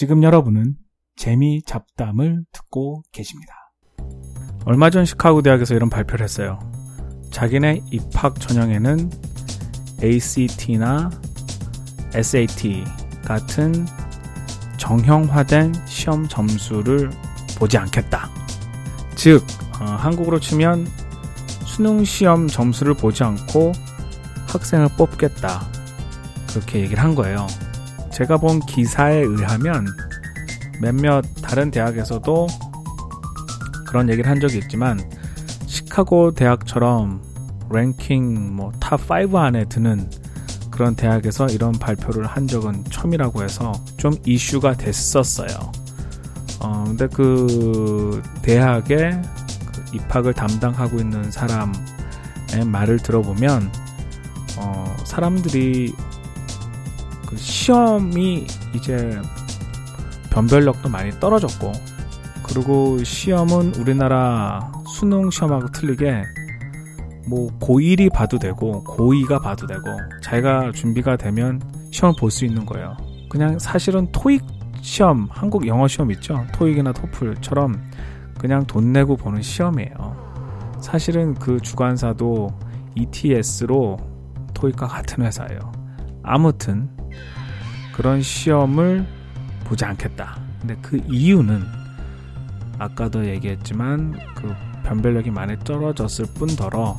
지금 여러분은 재미 잡담을 듣고 계십니다. 얼마 전 시카고 대학에서 이런 발표를 했어요. 자기네 입학 전형에는 ACT나 SAT 같은 정형화된 시험 점수를 보지 않겠다. 즉, 어, 한국으로 치면 수능 시험 점수를 보지 않고 학생을 뽑겠다. 그렇게 얘기를 한 거예요. 제가 본 기사에 의하면 몇몇 다른 대학에서도 그런 얘기를 한 적이 있지만 시카고 대학처럼 랭킹 뭐 top 5 안에 드는 그런 대학에서 이런 발표를 한 적은 처음이라고 해서 좀 이슈가 됐었어요. 어, 근데 그 대학의 그 입학을 담당하고 있는 사람의 말을 들어보면 어, 사람들이 그 시험이 이제 변별력도 많이 떨어졌고 그리고 시험은 우리나라 수능 시험하고 틀리게 뭐 고1이 봐도 되고 고2가 봐도 되고 자기가 준비가 되면 시험을 볼 수 있는 거예요. 그냥 사실은 토익 시험, 한국 영어 시험 있죠? 토익이나 토플처럼 그냥 돈 내고 보는 시험이에요. 사실은 그 주관사도 ETS로 토익과 같은 회사예요. 아무튼 그런 시험을 보지 않겠다. 근데 그 이유는 아까도 얘기했지만 그 변별력이 많이 떨어졌을 뿐더러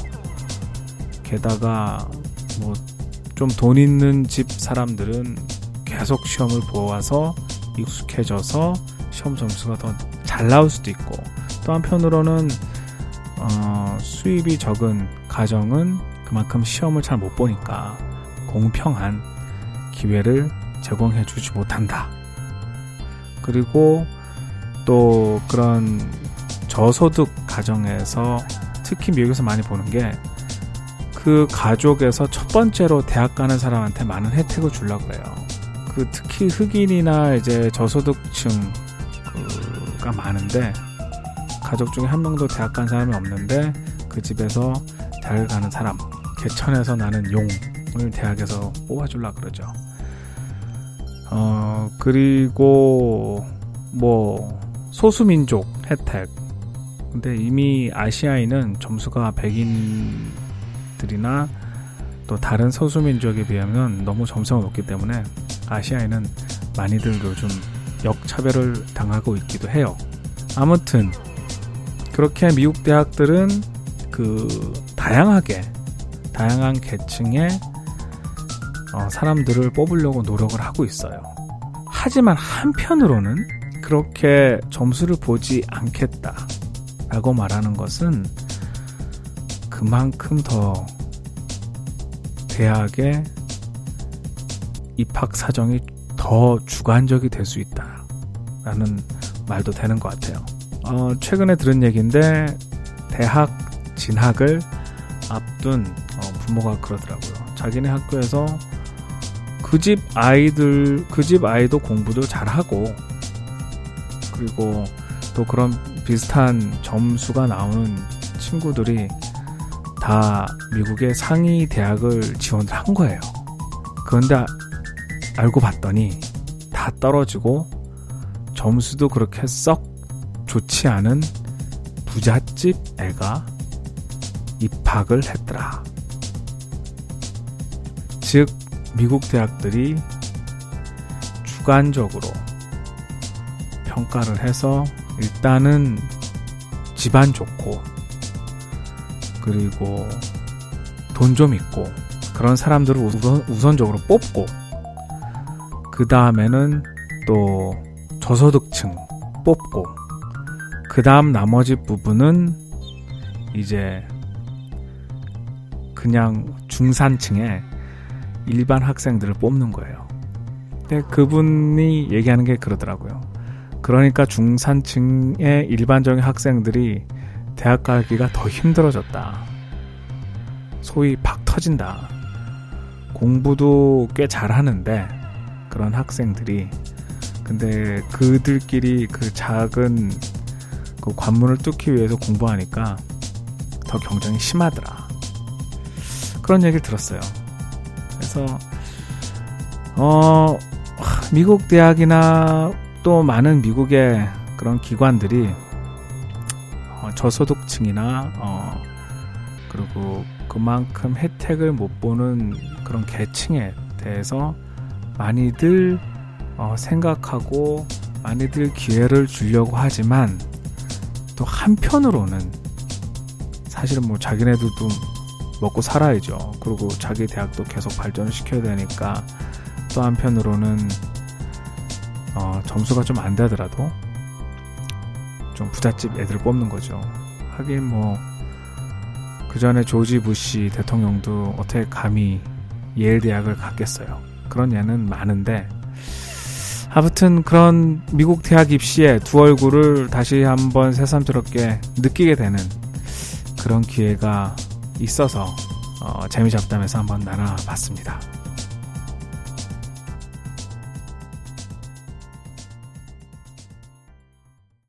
게다가 뭐 좀 돈 있는 집 사람들은 계속 시험을 보아서 익숙해져서 시험 점수가 더 잘 나올 수도 있고 또 한편으로는 어, 수입이 적은 가정은 그만큼 시험을 잘 못 보니까 공평한 기회를 제공해 주지 못한다. 그리고 또 그런 저소득 가정에서 특히 미국에서 많이 보는 게 그 가족에서 첫 번째로 대학 가는 사람한테 많은 혜택을 주려고 그래요. 그 특히 흑인이나 이제 저소득층가 많은데 가족 중에 한 명도 대학 간 사람이 없는데 그 집에서 대학을 가는 사람 개천에서 나는 용을 대학에서 뽑아주려 그러죠. 어 그리고 뭐 소수민족 혜택 근데 이미 아시아인은 점수가 백인들이나 또 다른 소수민족에 비하면 너무 점수가 높기 때문에 아시아인은 많이들 요즘 역차별을 당하고 있기도 해요. 아무튼 그렇게 미국 대학들은 그 다양하게 다양한 계층의 어, 사람들을 뽑으려고 노력을 하고 있어요. 하지만 한편으로는 그렇게 점수를 보지 않겠다. 라고 말하는 것은 그만큼 더 대학의 입학 사정이 더 주관적이 될 수 있다. 라는 말도 되는 것 같아요. 어, 최근에 들은 얘기인데, 대학 진학을 앞둔 어, 부모가 그러더라고요. 자기네 학교에서 그 집 아이들, 그 집 아이도 공부도 잘하고, 그리고 또 그런 비슷한 점수가 나오는 친구들이 다 미국의 상위 대학을 지원을 한 거예요. 그런데 알고 봤더니 다 떨어지고 점수도 그렇게 썩 좋지 않은 부잣집 애가 입학을 했더라. 즉, 미국 대학들이 주관적으로 평가를 해서 일단은 집안 좋고 그리고 돈 좀 있고 그런 사람들을 우선, 우선적으로 뽑고 그 다음에는 또 저소득층 뽑고 그 다음 나머지 부분은 이제 그냥 중산층의 일반 학생들을 뽑는 거예요. 근데 그분이 얘기하는 게 그러더라고요. 그러니까 중산층의 일반적인 학생들이 대학 가기가 더 힘들어졌다. 소위 박 터진다. 공부도 꽤 잘하는데 그런 학생들이 근데 그들끼리 그 작은 그 관문을 뚫기 위해서 공부하니까 더 경쟁이 심하더라. 그런 얘기를 들었어요. 그래서 어 미국 대학이나 또 많은 미국의 그런 기관들이 어, 저소득층이나 어, 그리고 그만큼 혜택을 못 보는 그런 계층에 대해서 많이들 어, 생각하고 많이들 기회를 주려고 하지만 또 한편으로는 사실은 뭐 자기네들도 먹고 살아야죠. 그리고 자기 대학도 계속 발전을 시켜야 되니까 또 한편으로는 어, 점수가 좀 안 되더라도 좀 부잣집 애들 뽑는 거죠. 하긴 뭐, 그 전에 조지 부시 대통령도 어떻게 감히 예일 대학을 갔겠어요. 그런 예는 많은데, 아무튼 그런 미국 대학 입시의 두 얼굴을 다시 한번 새삼스럽게 느끼게 되는 그런 기회가 있어서 어, 재미잡담에서 한번 나눠봤습니다.